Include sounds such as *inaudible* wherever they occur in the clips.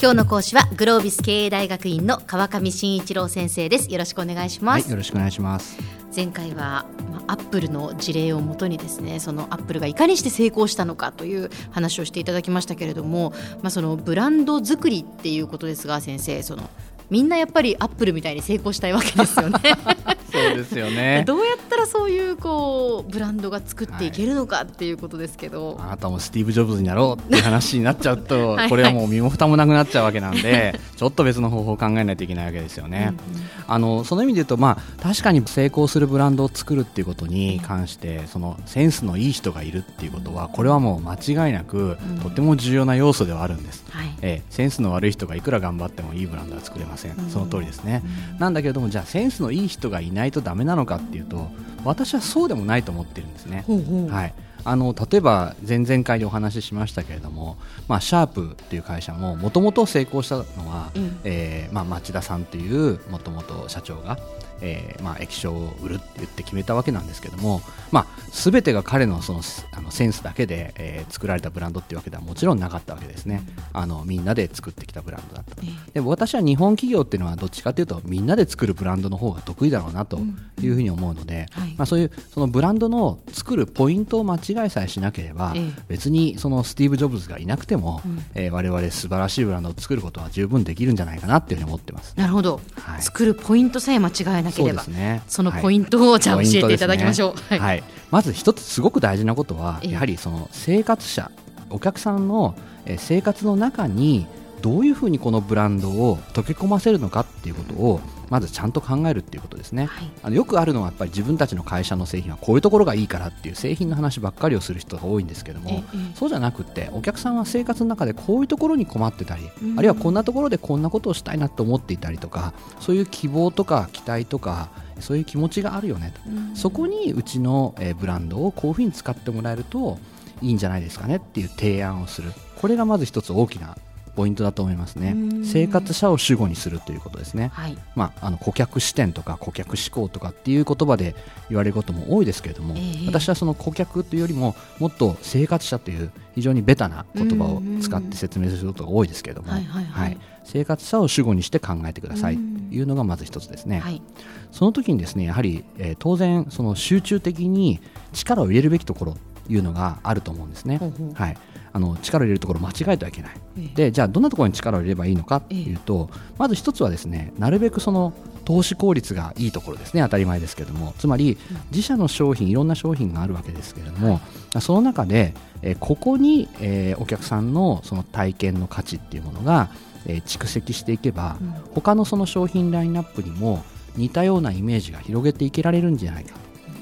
今日の講師はグロービス経営大学院の川上真一郎先生です。よろしくお願いします、はい、よろしくお願いします。前回は、まあ、アップルの事例をもとにですねそのアップルがいかにして成功したのかという話をしていただきましたけれども、まあ、そのブランド作りっていうことですが先生そのみんなやっぱりアップルみたいに成功したいわけですよね。*laughs* そうですよね。*laughs* どうやったらそういうこうブランドが作っていけるのかっていうことですけど、はい、あなたもスティーブ・ジョブズになろうっていう話になっちゃうと *laughs* はい、これはもう身も蓋もなくなっちゃうわけなんで *laughs* ちょっと別の方法を考えないといけないわけですよね。うんうん、あのその意味で言うと、まあ、確かに成功するブランドを作るっていうことに関してそのセンスのいい人がいるっていうことはこれはもう間違いなく、とても重要な要素ではあるんです、はい、えセンスの悪い人がいくら頑張ってもいいブランドは作れません、その通りですね、なんだけれどもじゃあセンスのいい人がいないとダメなのかっていうと私はそうでもないと思ってるんですね。はい。あの例えば前々回でお話ししましたけれども、まあ、シャープっていう会社ももともと成功したのは、うん、えー、まあ、町田さんというもともと社長が、えーまあ、液晶を売るって言って決めたわけなんですけども、まあ、全てが彼のそのあのセンスだけで、えー、作られたブランドっていうわけではもちろんなかったわけですね。あのみんなで作ってきたブランドだった、で私は日本企業っていうのはどっちかというとみんなで作るブランドの方が得意だろうなというふうに思うので、うんはい、まあ、そういうそのブランドの作るポイントを間違いさえしなければ、別にそのスティーブ・ジョブズがいなくても、うん。えー、我々素晴らしいブランドを作ることは十分できるんじゃないかなっていうふうに思ってます。なるほど、はい、作るポイントさえ間違えなければそうですね。そのポイントをじゃあ教えていただきましょう。ね、はい、はい、まず一つすごく大事なことはやはりその生活者お客さんの生活の中にどういうふうにこのブランドを溶け込ませるのかっていうことをまずちゃんと考えるっていうことですね、はい、あのよくあるのはやっぱり自分たちの会社の製品はこういうところがいいからっていう製品の話ばっかりをする人が多いんですけども、そうじゃなくてお客さんは生活の中でこういうところに困ってたり、あるいはこんなところでこんなことをしたいなと思っていたりとかそういう希望とか期待とかそういう気持ちがあるよねと、そこにうちの、えブランドをこういうふうに使ってもらえるといいんじゃないですかねっていう提案をする。これがまず一つ大きなポイントだと思いますね。生活者を主語にするということですね、はい、まあ、あの顧客視点とか顧客思考とかっていう言葉で言われることも多いですけれども、えー、私はその顧客というよりももっと生活者という非常にベタな言葉を使って説明することが多いですけれども、はいはいはい、生活者を主語にして考えてください。というのがまず一つですね、はい、その時にですねやはり、えー、当然その集中的に力を入れるべきところいうのがあると思うんですね。はい、あの力を入れるところ間違えてはいけない、でじゃあどんなところに力を入れればいいのかというと、まず一つはですねなるべくその投資効率がいいところですね当たり前ですけれども。つまり自社の商品いろんな商品があるわけですけれども、はい、その中で、えここに、えー、お客さんのその体験の価値っていうものが、えー、蓄積していけば、うん、他のその商品ラインナップにも似たようなイメージが広げていけられるんじゃないか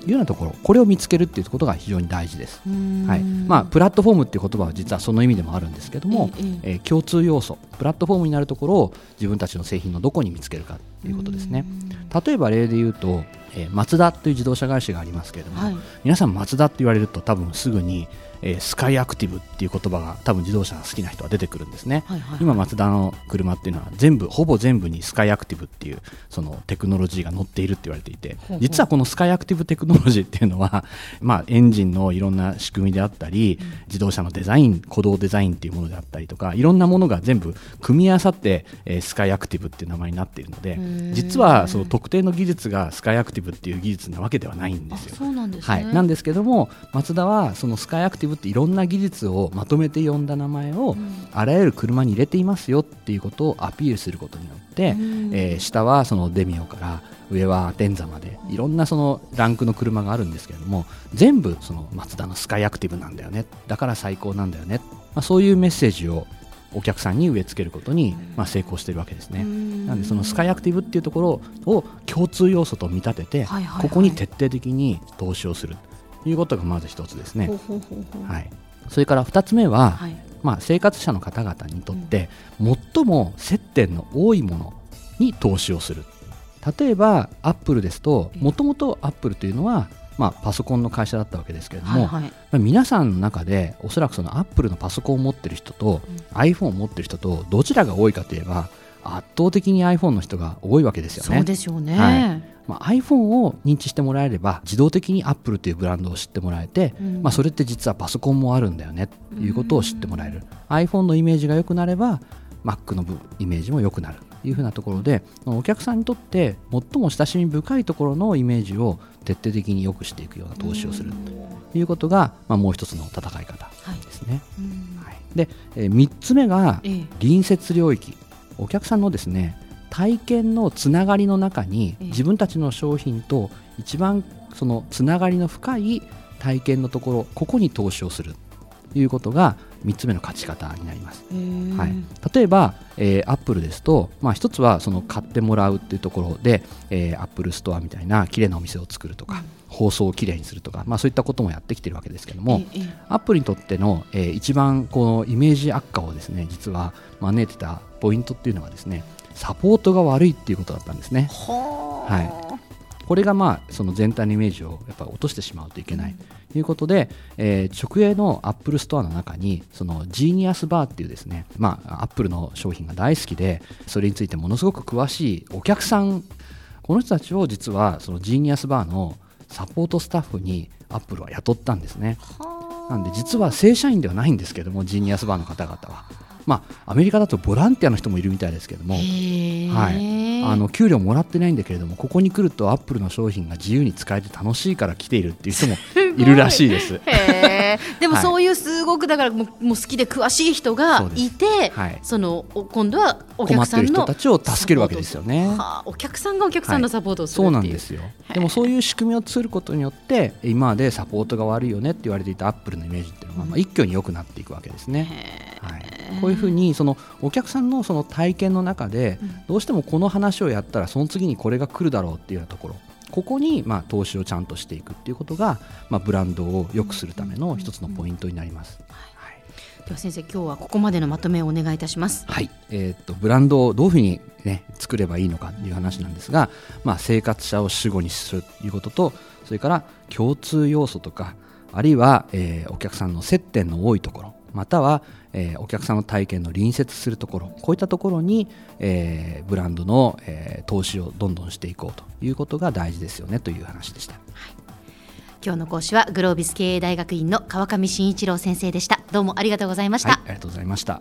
いうようなところこれを見つけるっていうことが非常に大事です、はい。まあ、プラットフォームっていう言葉は実はその意味でもあるんですけども、えええー、共通要素プラットフォームになるところを自分たちの製品のどこに見つけるかということですね。例えば例で言うと、えー、マツダという自動車会社がありますけれども、はい、皆さんマツダって言われると多分すぐにえー、スカイアクティブっていう言葉が多分自動車が好きな人は出てくるんですね、はいはいはい、今マツダの車っていうのは全部ほぼ全部にスカイアクティブっていうそのテクノロジーが載っているって言われていて実はこのスカイアクティブテクノロジーっていうのは、まあ、エンジンのいろんな仕組みであったり、自動車のデザイン鼓動デザインっていうものであったりとかいろんなものが全部組み合わさって、えー、スカイアクティブっていう名前になっているので実はその特定の技術がスカイアクティブっていう技術なわけではないんですよ。そうなんです、ね、はい、なんですけどもマツダはそのスカイアクティブっていろんな技術術をまとめて呼んだ名前をあらゆる車に入れていますよっていうことをアピールすることによって、えー、下はそのデミオから上はアテンザまでいろんなそのランクの車があるんですけれども全部そのマツダのスカイアクティブなんだよね。だから最高なんだよね、まあ、そういうメッセージをお客さんに植え付けることに、まあ、成功しているわけですね。なんでそのスカイアクティブっていうところを共通要素と見立てて、ここに徹底的に投資をする。ということがまず一つですね。はい、それから2つ目は、はい、まあ、生活者の方々にとって最も接点の多いものに投資をする。例えばアップルですともともとアップルというのは、まあ、パソコンの会社だったわけですけれども、はいはい、まあ、皆さんの中でおそらくそのアップルのパソコンを持っている人と、うん、iPhone を持っている人とどちらが多いかといえば圧倒的に iPhone の人が多いわけですよね。そうでしょうね、はい。まあ、iPhone を認知してもらえれば自動的に Apple というブランドを知ってもらえて、うん、まあ、それって実はパソコンもあるんだよねということを知ってもらえる、うん、iPhone のイメージが良くなれば、Mac のイメージも良くなる。というふうなところでお客さんにとって最も親しみ深いところのイメージを徹底的に良くしていくような投資をする。ということが、まあ、もう一つの戦い方ですね。はい、はい、で、えー、3つ目が隣接領域、お客さんのですね体験のつながりの中に自分たちの商品と一番そのつながりの深い体験のところここに投資をする。ということが3つ目の勝ち方になります。はい、例えば、えー、アップルですと、まあ、1つはその買ってもらうっていうところで、えー、アップルストアみたいな綺麗なお店を作るとか、包装をきれいにするとか、まあ、そういったこともやってきてるわけですけども、アップルにとっての、えー、一番このイメージ悪化をですね実は招いてたポイントっていうのはですねサポートが悪いっていうことだったんですね。はい。これがまあその全体のイメージをやっぱ落としてしまうといけない。ということで、えー、直営のアップルストアの中にそのジーニアスバーっていうですね、まあ、アップルの商品が大好きでそれについてものすごく詳しいお客さんこの人たちを実はそのジーニアスバーのサポートスタッフにアップルは雇ったんですね。なんで実は正社員ではないんですけどもジーニアスバーの方々は。まあ、アメリカだとボランティアの人もいるみたいですけども、はい、あの給料もらってないんだけれどもここに来るとアップルの商品が自由に使えて楽しいから来ているっていう人もい。るらしいです。*laughs* でもそういうすごくだからもう好きで詳しい人がいて、はい、その今度はお客さんの人たちを助けるわけですよね。はあ、お客さんがお客さんのサポートをする、はい、そうなんですよ。でもそういう仕組みを作ることによって今までサポートが悪いよねって言われていたアップルのイメージっていうのが、まあ、一挙に良くなっていくわけですね。はい、こういうふうにそのお客さんのその体験の中でどうしてもこの話をやったらその次にこれが来るだろうっていうようなところ。ここにまあ投資をちゃんとしていくっていうことがまあブランドを良くするための一つのポイントになります。では先生今日はここまでのまとめをお願いいたします。はい、えー、っとブランドをどういうふうにね作ればいいのかっていう話なんですが、まあ生活者を主語にするということと、それから共通要素とかあるいは、えー、お客さんの接点の多いところ、または、えー、お客さんの体験の隣接するところこういったところに、えー、ブランドの、えー、投資をどんどんしていこうということが大事ですよねという話でした。はい。今日の講師はグロービス経営大学院の川上真一郎先生でした。どうもありがとうございました、はい、ありがとうございました